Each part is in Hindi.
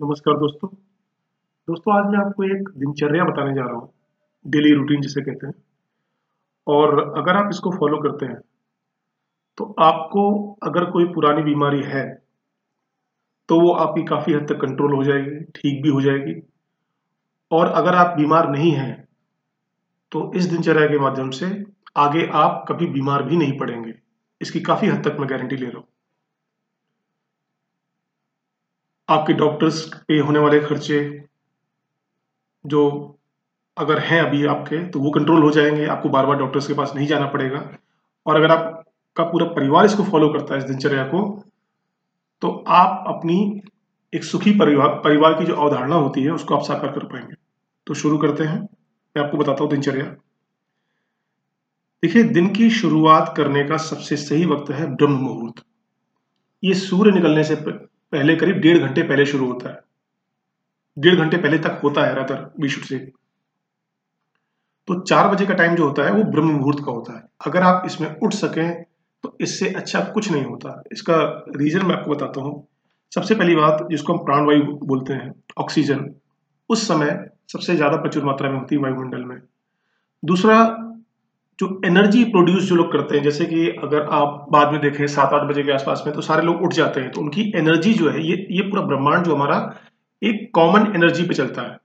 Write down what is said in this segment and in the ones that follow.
नमस्कार दोस्तों। दोस्तों, आज मैं आपको एक दिनचर्या बताने जा रहा हूँ डेली रूटीन जिसे कहते हैं। और अगर आप इसको फॉलो करते हैं तो आपको अगर कोई पुरानी बीमारी है तो वो आपकी काफ़ी हद तक कंट्रोल हो जाएगी, ठीक भी हो जाएगी। और अगर आप बीमार नहीं हैं तो इस दिनचर्या के माध्यम से आगे आप कभी बीमार भी नहीं पड़ेंगे। इसकी काफ़ी हद तक मैं गारंटी ले रहा हूँ। आपके डॉक्टर्स पे होने वाले खर्चे जो अगर हैं अभी आपके तो वो कंट्रोल हो जाएँगे। आपको बार बार डॉक्टर्स के पास नहीं जाना पड़ेगा। और अगर आपका पूरा परिवार इसको फॉलो करता है इस दिनचर्या को तो आप अपनी एक सुखी परिवार परिवार की जो अवधारणा होती है, उसको आप साकार कर पाएँगे। तो शुरू करते हैं। मैं आपको बताता हूँ दिनचर्या। देखिए, दिन की शुरुआत करने का सबसे सही वक्त है ब्रह्म मुहूर्त। ये सूर्य निकलने से पहले करीब डेढ़ घंटे पहले शुरू होता है। डेढ़ घंटे पहले तक होता है रादर वी शुड से तो चार बजे का टाइम जो होता है, वो ब्रह्म मुहूर्त का होता है। अगर आप इसमें उठ सकें तो इससे अच्छा कुछ नहीं होता। इसका रीजन मैं आपको बताता हूँ। सबसे पहली बात, जिसको हम प्राणवायु बोलते हैं ऑक्सीजन उस समय सबसे ज़्यादा प्रचुर मात्रा में होती है वायुमंडल में। दूसरा जो एनर्जी प्रोड्यूस जो लोग करते हैं, जैसे कि अगर आप बाद में देखें सात आठ बजे के आसपास में तो सारे लोग उठ जाते हैं तो उनकी एनर्जी जो है, ये ये पूरा ब्रह्मांड जो हमारा एक कॉमन एनर्जी पे चलता है।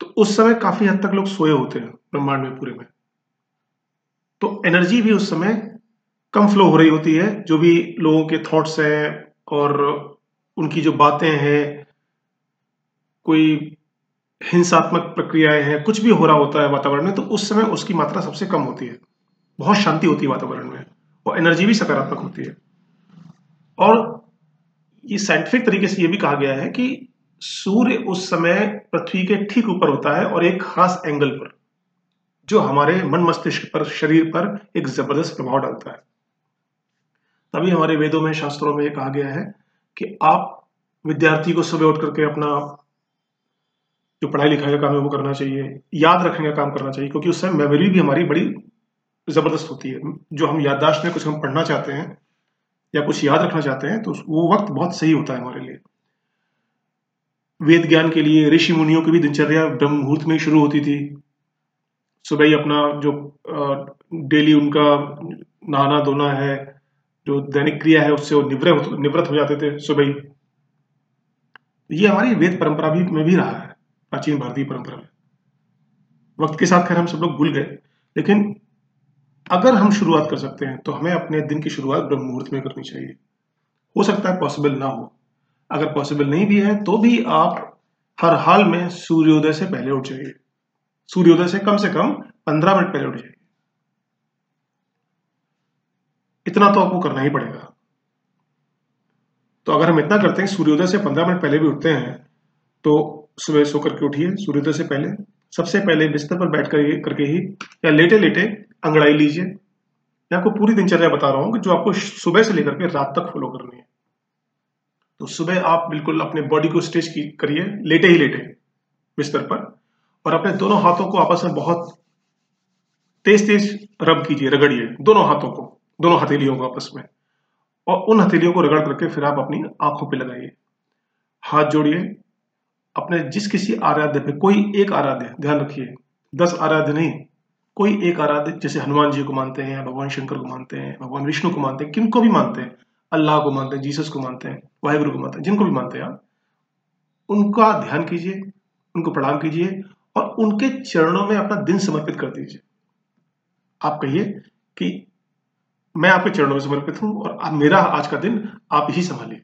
तो उस समय काफ़ी हद तक लोग सोए होते हैं ब्रह्मांड में, पूरे में। तो एनर्जी भी उस समय कम फ्लो हो रही होती है, जो भी लोगों के थॉट्स हैं और उनकी जो बातें हैं, कोई हिंसात्मक प्रक्रियाएँ हैं, कुछ भी हो रहा होता है वातावरण में तो उस समय उसकी मात्रा सबसे कम होती है। बहुत शांति होती है वातावरण में, और एनर्जी भी सकारात्मक होती है। और ये साइंटिफिक तरीके से ये भी कहा गया है कि सूर्य उस समय पृथ्वी के ठीक ऊपर होता है और एक खास एंगल पर, जो हमारे मन मस्तिष्क पर, शरीर पर एक ज़बरदस्त प्रभाव डालता है। तभी हमारे वेदों में शास्त्रों में कहा गया है कि आप विद्यार्थी को सुबह उठ करके अपना जो पढ़ाई लिखाई का काम है वो करना चाहिए, याद रखने का काम करना चाहिए, क्योंकि उस समय मेमोरी भी हमारी बड़ी ज़बरदस्त होती है। जो हम याददाश्त में कुछ हम पढ़ना चाहते हैं या कुछ याद रखना चाहते हैं तो वो वक्त बहुत सही होता है हमारे लिए। वेद ज्ञान के लिए ऋषि मुनियों की भी दिनचर्या ब्रह्म मुहूर्त में शुरू होती थी। सुबह ही अपना जो डेली उनका नहाना धोना है, जो दैनिक क्रिया है, उससे वो निवृत्त निवृत्त हो जाते थे सुबह ही। ये हमारी वेद परंपरा भी, में भी रहा है। प्राचीन भारतीय परंपरा में। वक्त के साथ खैर हम सब लोग भूल गए, लेकिन अगर हम शुरुआत कर सकते हैं तो हमें अपने दिन की शुरुआत ब्रह्म मुहूर्त में करनी चाहिए। हो सकता है पॉसिबल ना हो। अगर पॉसिबल नहीं भी है तो भी आप हर हाल में सूर्योदय से पहले उठ जाइए। सूर्योदय से कम से कम पंद्रह मिनट पहले उठ जाइए। इतना तो आपको करना ही पड़ेगा। तो अगर हम इतना करते हैं, सूर्योदय से पंद्रह मिनट पहले भी उठते हैं तो सुबह सो करके उठिए, सूर्योदय से पहले, सबसे पहले बिस्तर पर बैठ कर करके ही, या लेटे लेटे अंगड़ाई लीजिए। मैं आपको पूरी दिनचर्या बता रहा हूँ कि जो आपको सुबह से लेकर के रात तक फॉलो करनी है। तो सुबह आप बिल्कुल अपने बॉडी को स्ट्रेच करिए, लेटे ही लेटे बिस्तर पर, और अपने दोनों हाथों को आपस में बहुत तेज तेज रब कीजिए, रगड़िए, दोनों हाथों को, दोनों हथेलियों को आपस में, और उन हथेलियों को रगड़ करके फिर आप अपनी आँखों पर लगाइए। हाथ जोड़िए अपने जिस किसी आराध्य पे कोई एक आराध्य, ध्यान रखिए, दस आराध्य नहीं, कोई एक आराध्य जैसे हनुमान जी को मानते हैं, भगवान शंकर को मानते हैं, भगवान विष्णु को मानते हैं, किनको भी मानते हैं, अल्लाह को मानते हैं, जीसस को मानते हैं, वाहेगुरु को मानते हैं, जिनको भी मानते हैं आप, उनका ध्यान कीजिए, उनको प्रणाम कीजिए और उनके चरणों में अपना दिन समर्पित कर दीजिए। आप कहिए कि मैं आपके चरणों में समर्पित हूँ और मेरा आज का दिन आप ही संभालिए।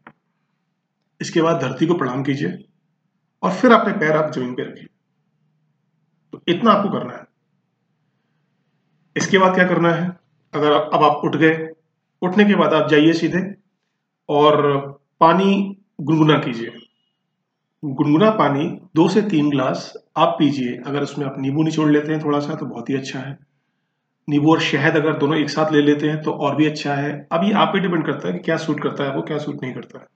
इसके बाद धरती को प्रणाम कीजिए। और फिर अपने पैर आप ज़मीन पे रखिए तो इतना आपको करना है। इसके बाद क्या करना है? अगर अब आप उठ गए, उठने के बाद आप जाइए सीधे और पानी गुनगुना कीजिए। गुनगुना पानी दो से तीन ग्लास आप पीजिए। अगर उसमें आप नींबू निचोड़ लेते हैं थोड़ा सा तो बहुत ही अच्छा है। नींबू और शहद अगर दोनों एक साथ ले लेते हैं तो और भी अच्छा है। अब ये आप पे डिपेंड करता है कि क्या सूट करता है वो, क्या सूट नहीं करता है।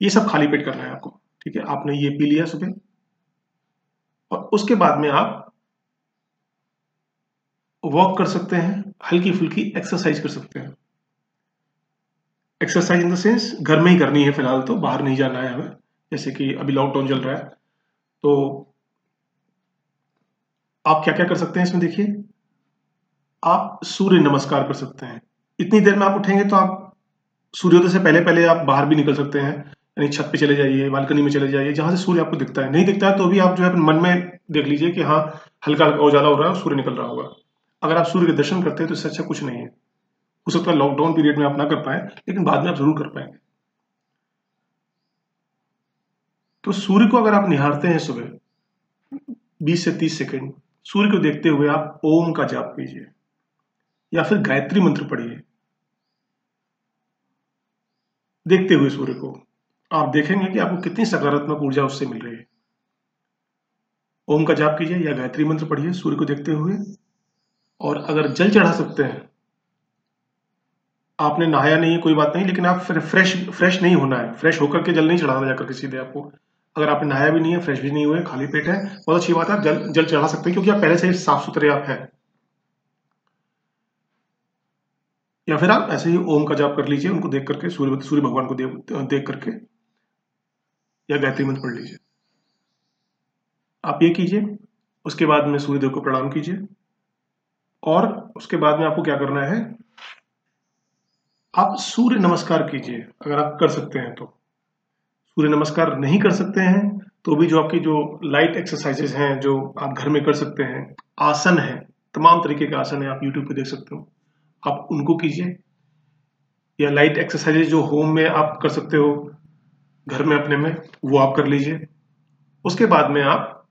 ये सब खाली पेट करना है आपको। ठीक है, आपने ये पी लिया सुबह। और उसके बाद में आप वॉक कर सकते हैं हल्की फुल्की एक्सरसाइज कर सकते हैं। एक्सरसाइज इन द सेंस घर में ही करनी है फ़िलहाल तो बाहर नहीं जाना है हमें, जैसे कि अभी लॉकडाउन चल रहा है। तो आप क्या क्या कर सकते हैं इसमें देखिए। आप सूर्य नमस्कार कर सकते हैं। इतनी देर में आप उठेंगे तो आप सूर्योदय से पहले पहले आप बाहर भी निकल सकते हैं। यानी छत पे चले जाइए, बालकनी में चले जाइए, जहाँ से सूर्य आपको दिखता है। नहीं दिखता है तो भी आप जो है मन में देख लीजिए कि हाँ हल्का हल्का उजाला हो रहा है सूर्य निकल रहा होगा। अगर आप सूर्य के दर्शन करते हैं तो इससे अच्छा कुछ नहीं है। हो सकता है लॉकडाउन पीरियड में आप ना कर पाए, लेकिन बाद में आप ज़रूर कर पाएँगे। तो सूर्य को अगर आप निहारते हैं सुबह 20 से 30 सेकंड, सूर्य को देखते हुए आप ओम का जाप कीजिए, या फिर गायत्री मंत्र पढ़िए। देखते हुए सूर्य को। आप देखेंगे कि आपको कितनी सकारात्मक ऊर्जा उससे मिल रही है। ओम का जाप कीजिए या गायत्री मंत्र पढ़िए, सूर्य को देखते हुए। और अगर जल चढ़ा सकते हैं, आपने नहाया नहीं है कोई बात नहीं, लेकिन आप फ्रेश फ्रेश नहीं होना है। फ्रेश होकर के जल नहीं चढ़ाना जाकर के सीधे आपको। अगर आपने नहाया भी नहीं है, फ्रेश भी नहीं हुए, खाली पेट है, बहुत अच्छी बात है, आप जल जल चढ़ा सकते हैं, क्योंकि आप पहले से ही साफ़ सुथरे आप हैं। या फिर आप ऐसे ही ओम का जाप कर लीजिए, उनको देख करके, सूर्य सूर्य भगवान को देख देख करके। या गायत्री मंत्र पढ़ लीजिए। आप ये कीजिए, उसके बाद में सूर्यदेव को प्रणाम कीजिए। और उसके बाद में आपको क्या करना है, आप सूर्य नमस्कार कीजिए, अगर आप कर सकते हैं तो। सूर्य नमस्कार नहीं कर सकते हैं तो भी जो आपकी जो लाइट एक्सरसाइजेस हैं, जो आप घर में कर सकते हैं, आसन है, तमाम तरीके के आसन है, आप यूट्यूब पे देख सकते हो। आप उनको कीजिए। या लाइट एक्सरसाइजेज जो होम में आप कर सकते हो घर में अपने में, वो आप कर लीजिए। उसके बाद में आप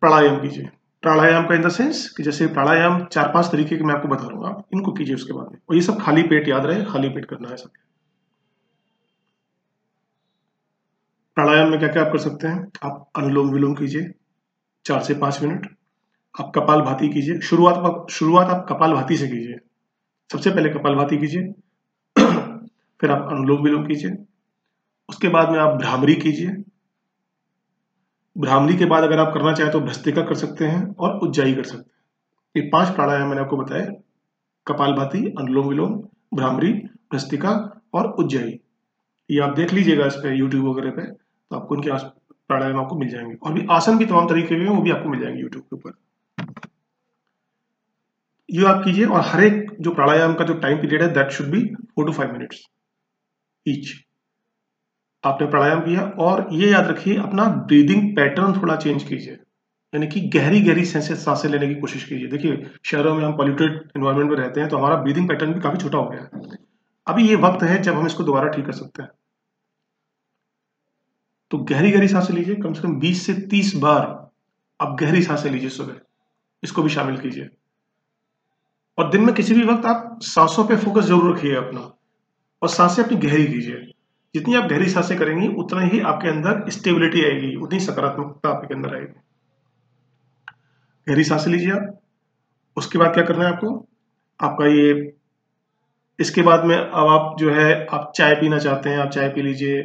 प्राणायाम कीजिए। प्राणायाम का इन द सेंस कि जैसे प्राणायाम चार पाँच तरीके के मैं आपको बता रहा हूँ, आप इनको कीजिए उसके बाद में। और ये सब खाली पेट याद रहे, खाली पेट करना है सब प्राणायाम में क्या क्या आप कर सकते हैं? आप अनुलोम विलोम कीजिए, चार से पाँच मिनट। आप कपाल भाती कीजिए, शुरुआत शुरुआत आप कपाल भाती से कीजिए। सबसे पहले कपाल भाती कीजिए। फिर आप अनुलोम विलोम कीजिए। उसके बाद में आप भ्रामरी कीजिए। भ्रामरी के बाद अगर आप करना चाहें तो भस्तिका कर सकते हैं और उज्जाई कर सकते हैं। ये पाँच प्राणायाम मैंने आपको बताया कपाल भाती अनुलोम विलोम भ्रामरी भस्तिका और उज्जाई। ये आप देख लीजिएगा इस पर यूट्यूब वगैरह पे तो आपको उनके प्राणायाम आपको मिल जाएँगे। और भी आसन भी तमाम तरीके के हैं, वो भी आपको मिल जाएँगे यूट्यूब के ऊपर। ये आप कीजिए और हर एक जो प्राणायाम का जो टाइम पीरियड है that should be four two five minutes each आपने प्राणायाम किया और ये याद रखिए, अपना ब्रीदिंग पैटर्न थोड़ा चेंज कीजिए। यानी कि गहरी गहरी साँसें लेने की कोशिश कीजिए। देखिए, शहरों में हम पॉल्यूटेड एनवायरमेंट में रहते हैं तो हमारा ब्रीदिंग पैटर्न भी काफ़ी छोटा हो गया है। अभी ये वक्त है जब हम इसको दोबारा ठीक कर सकते हैं। तो गहरी गहरी साँसें लीजिए, कम से कम 20 से 30 बार आप गहरी साँसें लीजिए सुबह। इसको भी शामिल कीजिए। और दिन में किसी भी वक्त आप सांसों पे फोकस ज़रूर रखिए अपना। और साँसें अपनी गहरी कीजिए। जितनी आप गहरी साँसें करेंगी, उतना ही आपके अंदर स्टेबिलिटी आएगी, उतनी सकारात्मकता आपके अंदर आएगी। गहरी साँसें लीजिए आप। उसके बाद क्या करना है आपको? आपका ये, इसके बाद में अब आप जो है, आप चाय पीना चाहते हैं, आप चाय पी लीजिए,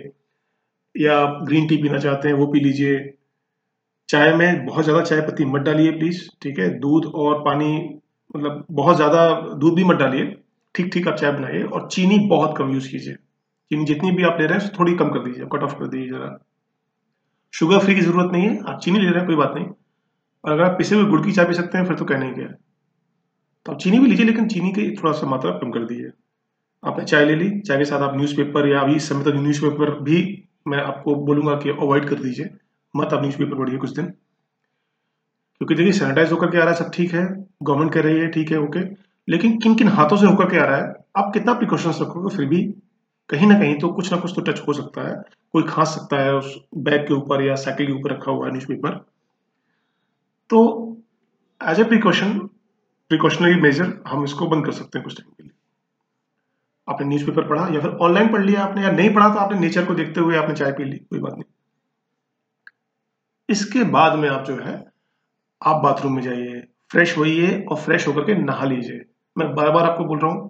या आप ग्रीन टी पीना चाहते हैं, वो पी लीजिए। चाय में बहुत ज़्यादा चाय पत्ती मत डालिए प्लीज़ ठीक है? दूध और पानी मतलब बहुत ज़्यादा दूध भी मत डालिए। ठीक ठीक आप चाय बनाइए और चीनी बहुत कम यूज़ कीजिए। चीनी जितनी भी आप ले रहे हैं, थोड़ी कम कर दीजिए कट ऑफ़ कर दीजिए ज़रा। शुगर फ्री की ज़रूरत नहीं है, आप चीनी ले रहे हैं, कोई बात नहीं। और अगर आप पिसे हुए गुड़ की चाय पी सकते हैं, फिर तो कहने क्या तो आप चीनी भी लीजिए, लेकिन चीनी की थोड़ा सा मात्रा कम कर दीजिए। आपने चाय ले ली, चाय के साथ आप न्यूज़पेपर या अभी समय तक न्यूज़पेपर भी मैं आपको बोलूँगा कि अवॉइड कर दीजिए। मत आप न्यूज़पेपर पढ़िए कुछ दिन। क्योंकि देखिए सैनिटाइज होकर के आ रहा है, सब ठीक है। गवर्नमेंट कह रही है, ठीक है ओके लेकिन किन किन हाथों से होकर के आ रहा है, आप कितना प्रिकॉशंस रखोगे, फिर भी कहीं ना कहीं तो कुछ ना कुछ तो टच हो सकता है। कोई खांस सकता है उस बैग के ऊपर या साइकिल के ऊपर रखा हुआ है न्यूज़पेपर तो as a precaution precautionary measure हम इसको बंद कर सकते हैं कुछ टाइम के लिए। आपने न्यूज़पेपर पढ़ा या फिर ऑनलाइन पढ़ लिया आपने या नहीं पढ़ा तो आपने नेचर को देखते हुए आपने चाय पी ली, कोई बात नहीं। इसके बाद में आप जो है, आप बाथरूम में जाइए फ्रेश होइए और फ्रेश होकर के नहा लीजिए। मैं बार बार आपको बोल रहा हूँ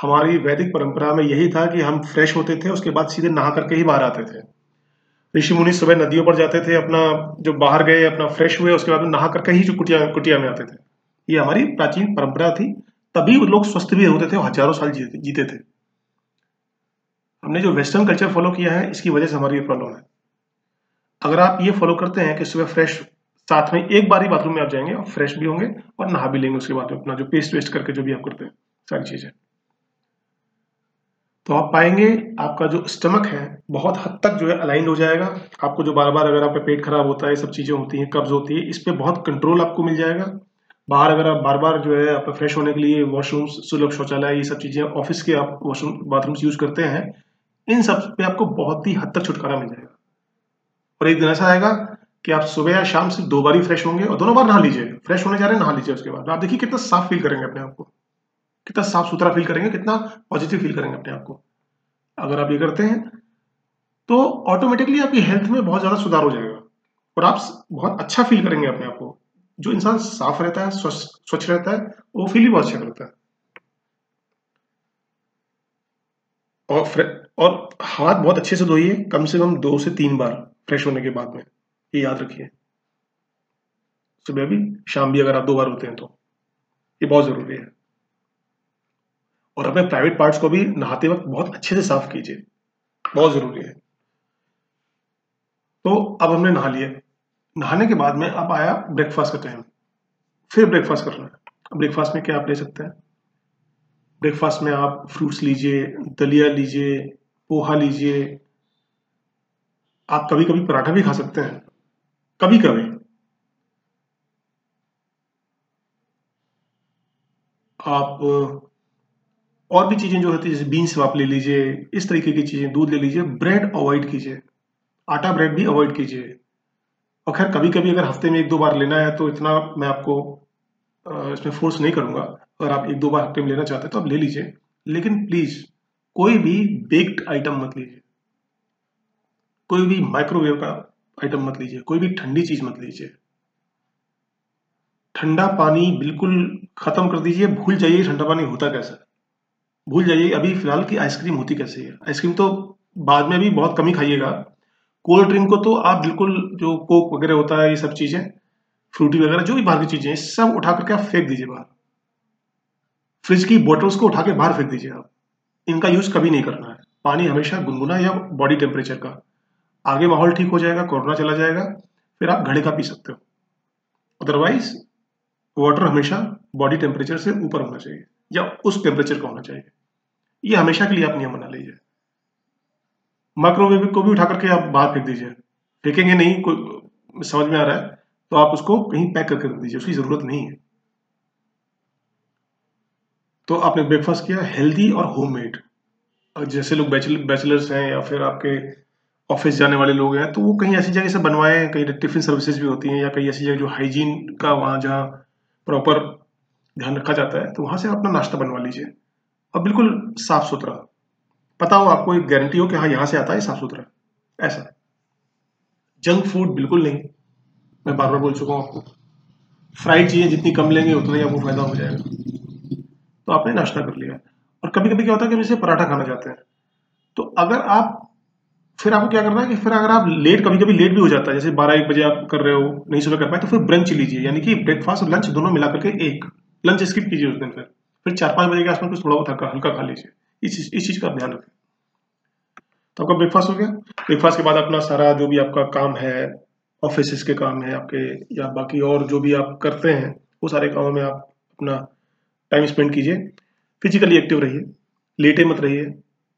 हमारी वैदिक परंपरा में यही था कि हम फ्रेश होते थे, उसके बाद सीधे नहा करके ही बाहर आते थे। ऋषि मुनि सुबह नदियों पर जाते थे, अपना जो बाहर गए, अपना फ्रेश हुए, उसके बाद नहा करके ही जो कुटिया कुटिया में आते थे। ये हमारी प्राचीन परंपरा थी। तभी लोग स्वस्थ भी होते थे और हज़ारों साल जीते जीते थे। हमने जो वेस्टर्न कल्चर फॉलो किया है, इसकी वजह से हमारी ये प्रॉब्लम है। अगर आप ये फॉलो करते हैं कि सुबह फ्रेश साथ में एक बार ही बाथरूम में आप जाएँगे और फ्रेश भी होंगे और नहा भी लेंगे, उसके बाद में अपना जो पेस्ट वेस्ट करके जो भी आप करते हैं, सारी चीज़ें। तो आप पाएँगे आपका जो स्टमक है, बहुत हद तक जो है अलाइंड हो जाएगा। आपको जो बार बार अगर आपका पेट खराब होता है सब चीज़ें होती हैं कब्ज होती है, इस पर बहुत कंट्रोल आपको मिल जाएगा। बाहर अगर आप बार बार जो है आप फ्रेश होने के लिए वॉशरूम सुलभ शौचालय, ये सब चीज़ें ऑफ़िस के आप वॉशरूम बाथरूम यूज़ करते हैं, इन सब पे आपको बहुत ही हद तक छुटकारा मिल जाएगा। और एक दिन ऐसा आएगा कि आप सुबह या शाम से दो बार ही फ्रेश होंगे और दोनों बार नहा लीजिए फ्रेश होने जा रहे हैं, नहा लीजिए उसके बाद। आप देखिए कितना साफ़ फील करेंगे अपने आप को। कितना साफ़ सुथरा फील करेंगे, कितना पॉजिटिव फील करेंगे अपने आप को। अगर आप ये करते हैं तो ऑटोमेटिकली आपकी हेल्थ में बहुत ज़्यादा सुधार हो जाएगा। और आप बहुत अच्छा फील करेंगे अपने आप को। जो इंसान साफ़ रहता है स्वच्छ रहता है, वो फील ही बहुत अच्छा करता है। और और हाथ बहुत अच्छे से धोइए, कम से कम दो से तीन बार फ्रेश होने के बाद में। ये याद रखिए। सुबह भी, शाम भी अगर आप दो बार होते हैं तो। ये बहुत ज़रूरी है। और अपने प्राइवेट पार्ट्स को भी नहाते वक्त बहुत अच्छे से साफ़ कीजिए। बहुत ज़रूरी है। तो अब हमने नहा लिया। नहाने के बाद में अब आया ब्रेकफास्ट का टाइम फिर ब्रेकफास्ट करना है। ब्रेकफास्ट में क्या आप ले सकते हैं? ब्रेकफास्ट में आप फ्रूट्स लीजिए, दलिया लीजिए, पोहा लीजिए। आप कभी कभी पराठा भी खा सकते हैं। कभी कभी। आप और भी चीज़ें जो होती है, जैसे बीन्स आप ले लीजिए, इस तरीके की चीज़ें, दूध ले लीजिए ब्रेड अवॉइड कीजिए। आटा ब्रेड भी अवॉइड कीजिए। और खैर कभी कभी अगर हफ़्ते में एक दो बार लेना है तो इतना मैं आपको इसमें फोर्स नहीं करूँगा। अगर आप एक दो बार हफ़्ते में लेना चाहते हैं तो आप ले लीजिए। लेकिन प्लीज़ कोई भी बेक्ड आइटम मत लीजिए। कोई भी माइक्रोवेव का आइटम मत लीजिए। कोई भी ठंडी चीज़ मत लीजिए। ठंडा पानी बिल्कुल खत्म कर दीजिए। भूल जाइए, ठंडा पानी होता कैसा। भूल जाइए अभी फ़िलहाल की आइसक्रीम होती कैसे है? आइसक्रीम तो बाद में भी बहुत कमी खाइएगा। कोल्ड ड्रिंक को तो आप बिल्कुल जो कोक वगैरह होता है, ये सब चीज़ें, फ्रूटी वगैरह, जो भी बाहर की चीज़ें हैं सब उठा करके आप फेंक दीजिए बाहर। फ्रिज की बॉटल्स को उठा के बाहर फेंक दीजिए आप। इनका यूज़ कभी नहीं करना है। पानी हमेशा गुनगुना या बॉडी टेम्परेचर का। आगे माहौल ठीक हो जाएगा, कोरोना चला जाएगा, फिर आप घड़े का पी सकते हो। अदरवाइज़ वाटर हमेशा बॉडी टेम्परेचर से ऊपर होना चाहिए या उस टेम्परेचर का होना चाहिए। ये हमेशा के लिए आप नियम बना लीजिए। माइक्रोवेव को भी उठा करके आप बाहर फेंक दीजिए। फेंकेंगे नहीं, कोई, समझ में आ रहा है? तो आप उसको कहीं पैक करके रख दीजिए, उसकी ज़रूरत नहीं है। तो आपने ब्रेकफास्ट किया हेल्दी और होममेड जैसे लोग बैचलर्स हैं या फिर आपके ऑफ़िस जाने वाले लोग हैं तो वो कहीं ऐसी जगह से बनवाए, कहीं टिफ़िन सर्विसेज़ भी होती हैं या कहीं ऐसी जगह जो हाइजीन का वहाँ जहाँ प्रॉपर ध्यान रखा जाता है तो वहाँ से अपना नाश्ता बनवा लीजिए। और बिल्कुल साफ़ सुथरा। पता हो आपको एक गारंटी हो कि हाँ यहाँ से आता है साफ़ सुथरा ऐसा। जंक फ़ूड बिल्कुल नहीं। मैं बार बार बोल चुका हूँ आपको। फ्राइड चीज़ें जितनी कम लेंगे, उतना ही आपको फ़ायदा हो जाएगा। तो आपने नाश्ता कर लिया। और कभी कभी क्या होता है कि जैसे पराठा खाना चाहते हैं। तो अगर आप, फिर आपको क्या करना है कि फिर अगर आप लेट कभी कभी लेट भी हो जाता है। जैसे बारह एक बजे आप कर रहे हो, नहीं सुबह कर पाए तो फिर ब्रंच लीजिए। यानी कि ब्रेकफास्ट और लंच दोनों मिला करके एक। लंच स्किप कीजिए उस दिन फिर। फिर चार पाँच बजे के आसपास कुछ थोड़ा बहुत हल्का हल्का खा लीजिए। इस इस चीज़ का ध्यान रखें। तो आपका ब्रेकफास्ट हो गया। ब्रेकफास्ट के बाद अपना सारा जो भी आपका काम है ऑफ़िस के काम है, आपके या बाकी और जो भी आप करते हैं, वो सारे कामों में आप अपना टाइम स्पेंड कीजिए। फिजिकली एक्टिव रहिए। लेटे मत रहिए।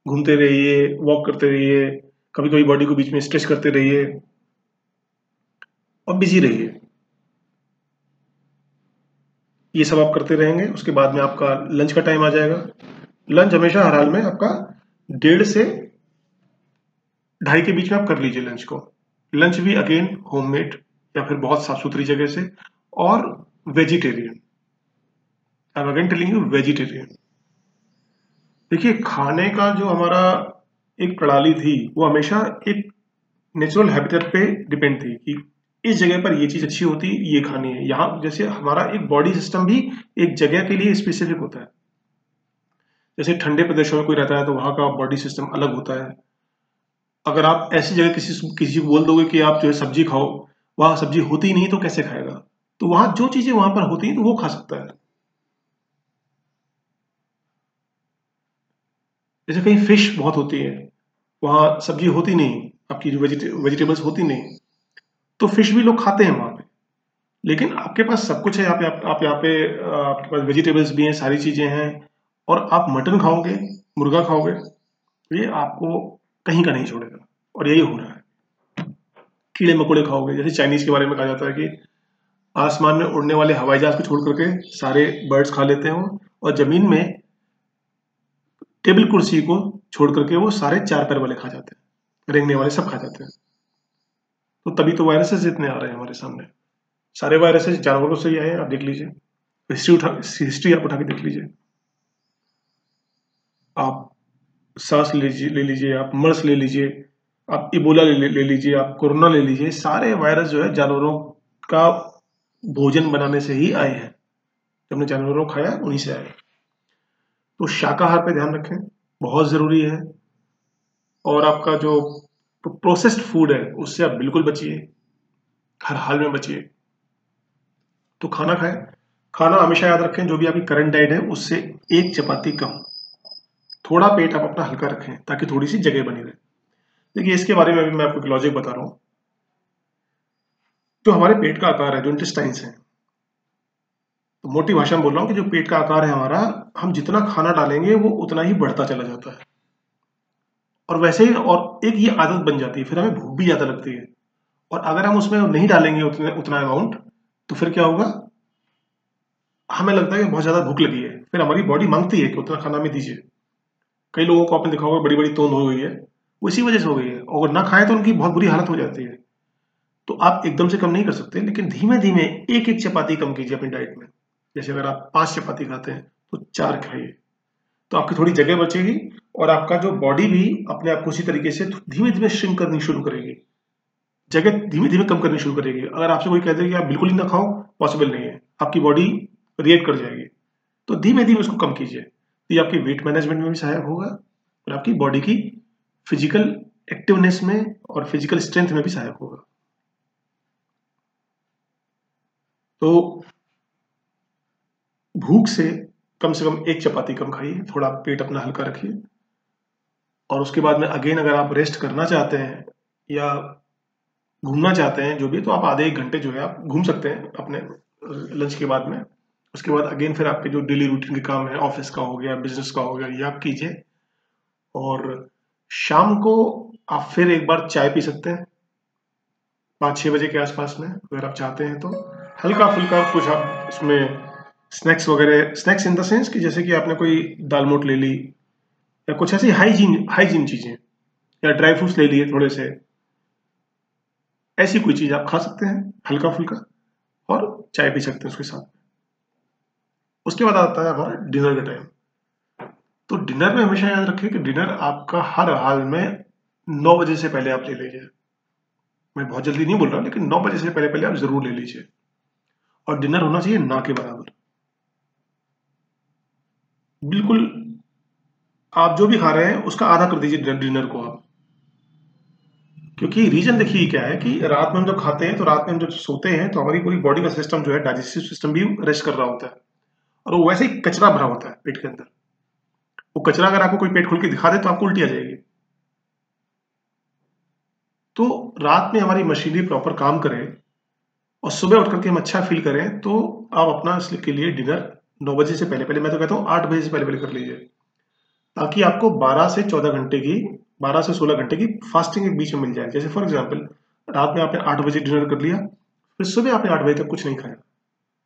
घूमते रहिए वॉक करते रहिए। कभी कभी बॉडी को बीच में स्ट्रेच करते रहिए। और बिज़ी रहिए। ये सब आप करते रहेंगे। उसके बाद में आपका लंच का टाइम आ जाएगा। लंच हमेशा हर हाल में आपका डेढ़ से ढाई के बीच में आप कर लीजिए लंच को। लंच भी अगेन होममेड या फिर बहुत साफ़ सुथरी जगह से और vegetarian. I again telling you vegetarian देखिए, खाने का जो हमारा एक प्रणाली थी, वो हमेशा एक नेचुरल हैबिटेट पे डिपेंड थी कि इस जगह पर ये चीज़ अच्छी होती है ये खानी है। यहाँ जैसे हमारा एक बॉडी सिस्टम भी एक जगह के लिए स्पेसिफिक होता है। जैसे ठंडे प्रदेशों में कोई रहता है तो वहाँ का बॉडी सिस्टम अलग होता है। अगर आप ऐसी जगह किसी किसी को बोल दोगे कि आप जो है सब्ज़ी खाओ, वहाँ सब्ज़ी होती नहीं तो कैसे खाएगा? तो वहाँ जो चीज़ें वहाँ पर होती हैं तो वो खा सकता है। जैसे कहीं फ़िश बहुत होती है, वहाँ सब्ज़ी होती नहीं, आपकी जो वेजिटेबल्स होती नहीं तो फ़िश भी लोग खाते हैं वहाँ पे। लेकिन आपके पास सब कुछ है यहाँ पे आप, आप यहाँ पे आपके पास वेजिटेबल्स भी हैं सारी चीज़ें हैं और आप मटन खाओगे मुर्गा खाओगे ये आपको कहीं का नहीं छोड़ेगा और यही हो रहा है। कीड़े मकोड़े खाओगे जैसे चाइनीज़ के बारे में कहा जाता है कि आसमान में उड़ने वाले हवाई जहाज़ को छोड़ करके सारे बर्ड्स खा लेते हैं और ज़मीन में टेबल कुर्सी को छोड़ करके वो सारे चार पैर वाले खा जाते हैं रेंगने वाले सब खा जाते हैं। तो तभी तो वायरसेस इतने आ रहे हैं हमारे सामने। सारे वायरसेस जानवरों से ही आए हैं आप देख लीजिए। हिस्ट्री उठा हिस्ट्री आप उठा के देख लीजिए। आप सांस ले लीजिए आप मर्स ले लीजिए आप इबोला ले, लीजिए आप कोरोना ले लीजिए सारे वायरस जो है जानवरों का भोजन बनाने से ही आए हैं। जब हमने जानवरों खाया उन्हीं से आए। तो शाकाहार पे ध्यान रखें बहुत ज़रूरी है। और आपका जो प्रोसेस्ड फ़ूड है, उससे आप बिल्कुल बचिए। हर हाल में बचिए। तो खाना खाएँ। खाना हमेशा याद रखें, जो भी आपकी करंट डाइट है, उससे एक चपाती कम। थोड़ा पेट आप अपना हल्का रखें, ताकि थोड़ी सी जगह बनी रहे। देखिए, इसके बारे में अभी मैं आपको लॉजिक बता रहा हूँ। जो हमारे पेट का आकार है, जो इंटेस्टाइन्स है तो मोटी भाषा में बोल रहा हूँ कि जो पेट का आकार है हमारा, हम जितना खाना डालेंगे, वो उतना ही बढ़ता चला जाता है। और वैसे ही और एक ये आदत बन जाती है, फिर हमें भूख भी ज़्यादा लगती है। और अगर हम उसमें नहीं डालेंगे उतने, उतना अमाउंट तो फिर क्या होगा? हमें लगता है कि बहुत ज़्यादा भूख लगी है। फिर हमारी बॉडी मांगती है कि उतना खाना हमें दीजिए। कई लोगों को आपने देखा होगा बड़ी बड़ी तोंद हो गई है। वो इसी वजह से हो गई है। और ना खाएँ तो उनकी बहुत बुरी हालत हो जाती है। तो आप एकदम से कम नहीं कर सकते, लेकिन धीमे धीमे एक एक चपाती कम कीजिए अपनी डाइट में। जैसे अगर आप पाँच चपाती खाते हैं तो चार खाइए। तो आपकी थोड़ी जगह बचेगी और आपका जो बॉडी भी अपने आप को उसी तरीके से धीमे धीमे श्रिंक करनी शुरू करेगी। जगह धीमे धीमे कम करनी शुरू करेगी। अगर आपसे कोई कहते हैं कि आप बिल्कुल ही ना खाओ पॉसिबल नहीं है। आपकी बॉडी रिएक्ट कर जाएगी। तो धीमे धीमे उसको कम कीजिए। तो ये आपकी वेट मैनेजमेंट में भी सहायक होगा और आपकी बॉडी की फ़िज़िकल एक्टिवनेस में और फ़िज़िकल स्ट्रेंथ में भी सहायक होगा। तो भूख से कम से कम एक चपाती कम खाइए, थोड़ा पेट अपना हल्का रखिए। और उसके बाद में अगेन अगर आप रेस्ट करना चाहते हैं या घूमना चाहते हैं, जो भी तो आप आधे एक घंटे जो है आप घूम सकते हैं अपने लंच के बाद में। उसके बाद अगेन फिर आपके जो डेली रूटीन के काम है ऑफ़िस का हो गया बिज़नेस का हो गया, ये आप कीजिए। और शाम को आप फिर एक बार चाय पी सकते हैं। पाँच छः बजे के आसपास में, अगर आप चाहते हैं तो। हल्का फुल्का कुछ आप इसमें स्नैक्स वगैरह, स्नैक्स इन द सेंस कि जैसे कि आपने कोई दाल मोट ले ली या कुछ ऐसी हाइजीन हाइजीन चीज़ें या ड्राई फ्रूट्स ले लिए थोड़े से, ऐसी कोई चीज़ आप खा सकते हैं, हल्का फुल्का, और चाय पी सकते हैं उसके साथ। उसके बाद आता है हमारा डिनर का टाइम। तो डिनर में हमेशा याद रखिए कि डिनर आपका हर हाल में नौ बजे से पहले आप ले लीजिए। मैं बहुत जल्दी नहीं बोल रहा, लेकिन नौ बजे से पहले पहले आप ज़रूर ले लीजिए। और डिनर होना चाहिए ना के बराबर। बिल्कुल आप जो भी खा रहे हैं, उसका आधा कर दीजिए डिनर को आप। क्योंकि रीजन देखिए क्या है कि रात में हम जब खाते हैं तो रात में हम जब सोते हैं तो हमारी पूरी बॉडी का सिस्टम जो है, डाइजेस्टिव सिस्टम भी रेस्ट कर रहा होता है। और वो वैसे ही कचरा भरा होता है पेट के अंदर। वो कचरा अगर आपको कोई पेट खोल के दिखा दे तो आपको उल्टी आ जाएगी। तो रात में हमारी मशीनरी प्रॉपर काम करे, और सुबह उठ करके हम अच्छा फील करें तो आप अपना स्लिप के लिए डिनर नौ बजे से पहले पहले मैं तो कहता हूँ आठ बजे से पहले पहले कर लीजिए, ताकि आपको 12 से 14 घंटे की 12 से 16 घंटे की फास्टिंग एक बीच में मिल जाए। जैसे फॉर एग्जांपल रात में आपने 8 बजे डिनर कर लिया, फिर सुबह आपने 8 बजे तक कुछ नहीं खाया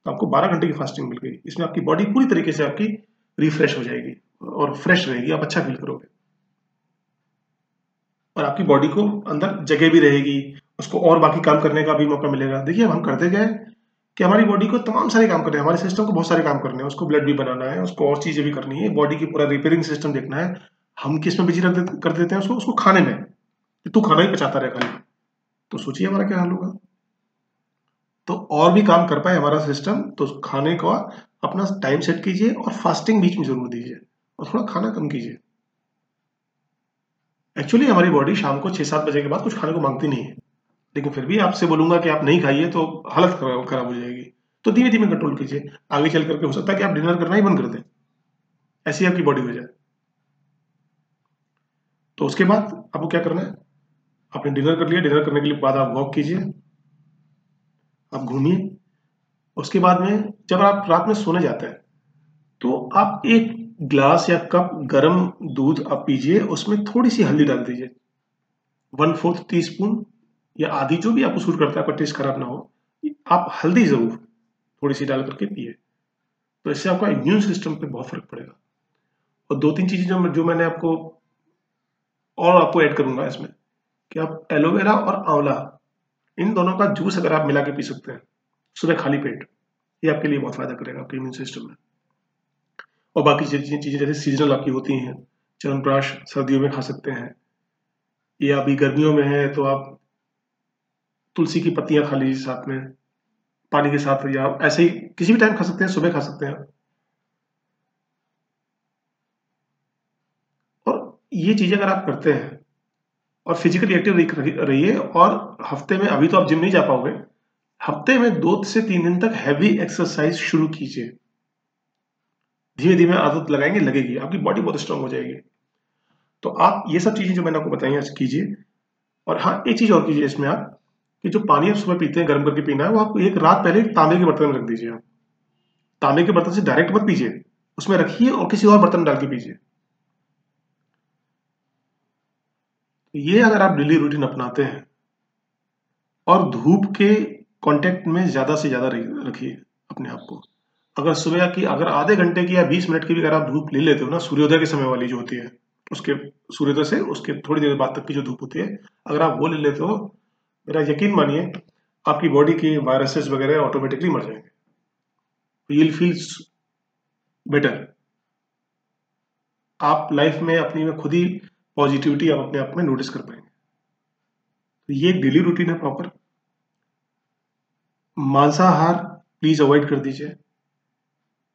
तो आपको 12 घंटे की फास्टिंग मिल गई। इसमें आपकी बॉडी पूरी तरीके से आपकी रिफ्रेश हो जाएगी और फ्रेश रहेगी, आप अच्छा फील करोगे। और आपकी बॉडी को अंदर जगह भी रहेगी, उसको और बाकी काम करने का भी मौका मिलेगा। देखिए हम करते गए कि हमारी बॉडी को तमाम सारे काम करने हैं, हमारे सिस्टम को बहुत सारे काम करने हैं, उसको ब्लड भी बनाना है, उसको और चीज़ें भी करनी है बॉडी की पूरा रिपेयरिंग सिस्टम देखना है, हम किसमें बिज़ी कर देते हैं उसको उसको खाने में। तू खाना ही पचाता रहे खाली। तो सोचिए हमारा क्या हाल होगा। तो और भी काम कर पाए हमारा सिस्टम तो खाने का अपना टाइम सेट कीजिए और फास्टिंग बीच में ज़रूर दीजिए और थोड़ा खाना कम कीजिए। एक्चुअली हमारी बॉडी शाम को छह सात बजे के बाद कुछ खाने को मांगती नहीं है। लेकिन फिर भी आपसे बोलूँगा कि आप नहीं खाइए तो हालत खराब हो जाएगी। तो धीमे धीमे कंट्रोल कीजिए। आगे चल करके हो सकता है कि आप डिनर करना ही बंद कर दें। ऐसी आपकी बॉडी हो जाए तो उसके बाद आपको क्या करना है? आपने डिनर कर लिया। डिनर करने के लिए बाद आप वॉक कीजिए। आप घूमिए। उसके बाद में जब आप रात में सोने जाते हैं तो आप एक ग्लास या कप गरम दूध आप पीजिए। उसमें थोड़ी सी हल्दी डाल दीजिए। वन फोर्थ टी स्पून या आधी जो भी आपको सूट करता है, आपका टेस्ट खराब ना हो, आप हल्दी ज़रूर थोड़ी सी डाल करके पिए। तो इससे आपका इम्यून सिस्टम पे बहुत फ़र्क पड़ेगा। और दो तीन चीज़ें जो जो मैंने आपको और आपको ऐड करूँगा इसमें, कि आप एलोवेरा और आंवला, इन दोनों का जूस अगर आप मिला के पी सकते हैं, सुबह खाली पेट, ये आपके लिए बहुत फ़ायदा करेगा आपके इम्यून सिस्टम में। और बाकी चीज़ें जैसे सीजनल आपकी होती हैं चवनप्राश सर्दियों में खा सकते हैं, या अभी गर्मियों में है तो आप तुलसी की पत्तियाँ खा लीजिए साथ में, पानी के साथ या ऐसे ही किसी भी टाइम खा सकते हैं, सुबह खा सकते हैं। और ये चीज़ें अगर आप करते हैं और फिजिकली एक्टिव रहिए और हफ़्ते में, अभी तो आप जिम नहीं जा पाओगे, हफ़्ते में दो से तीन दिन तक हैवी एक्सरसाइज शुरू कीजिए। धीमे धीमे आदत लगाएँगे, लगेगी, आपकी बॉडी बहुत स्ट्रांग हो जाएगी। तो आप ये सब चीज़ें जो मैंने आपको बताई आज कीजिए। और हाँ एक चीज़ और कीजिए इसमें आप। कि जो पानी आप सुबह पीते हैं, गर्म करके पीना है, वो आप एक रात पहले तांबे के बर्तन में रख दीजिए आप। तांबे के बर्तन से डायरेक्ट मत पीजिए। उसमें रखिए और किसी और बर्तन डाल के पीजिए। ये अगर आप डेली रूटीन अपनाते हैं, और धूप के कांटेक्ट में ज़्यादा से ज़्यादा रखिए अपने आप को। अगर सुबह की, अगर आधे घंटे की या बीस मिनट की भी अगर आप धूप ले लेते हो ना, सूर्योदय के समय वाली जो होती है, उसके, सूर्योदय से उसके थोड़ी देर बाद तक की जो धूप होती है, अगर आप वो ले लेते हो मेरा यकीन मानिए, आपकी बॉडी के वायरसेस वगैरह ऑटोमेटिकली मर जाएँगे। यू फील बेटर आप लाइफ में अपनी में खुद ही पॉजिटिविटी आप अपने आप में नोटिस कर पाएँगे। तो ये डेली रूटीन है प्रॉपर मांसाहार प्लीज़ अवॉइड कर दीजिए।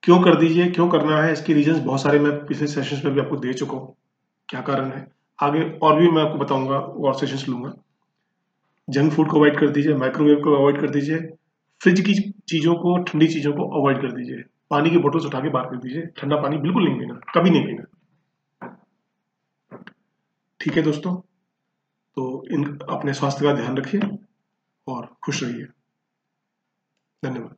क्यों कर दीजिए? क्यों करना है? इसके रीजंस बहुत सारे मैं पिछले सेशंस में भी आपको दे चुका हूँ। क्या कारण है? आगे और भी मैं आपको बताऊँगा, और सेशंस लूँगा। जंक फ़ूड को अवॉइड कर दीजिए, माइक्रोवेव को अवॉइड कर दीजिए, फ्रिज की चीज़ों को, ठंडी चीज़ों को अवॉइड कर दीजिए। पानी की बोटल्स उठा के बाहर कर दीजिए, ठंडा पानी बिल्कुल नहीं पीना, कभी नहीं पीना। ठीक है दोस्तों तो इन, अपने स्वास्थ्य का ध्यान रखिए और खुश रहिए। धन्यवाद।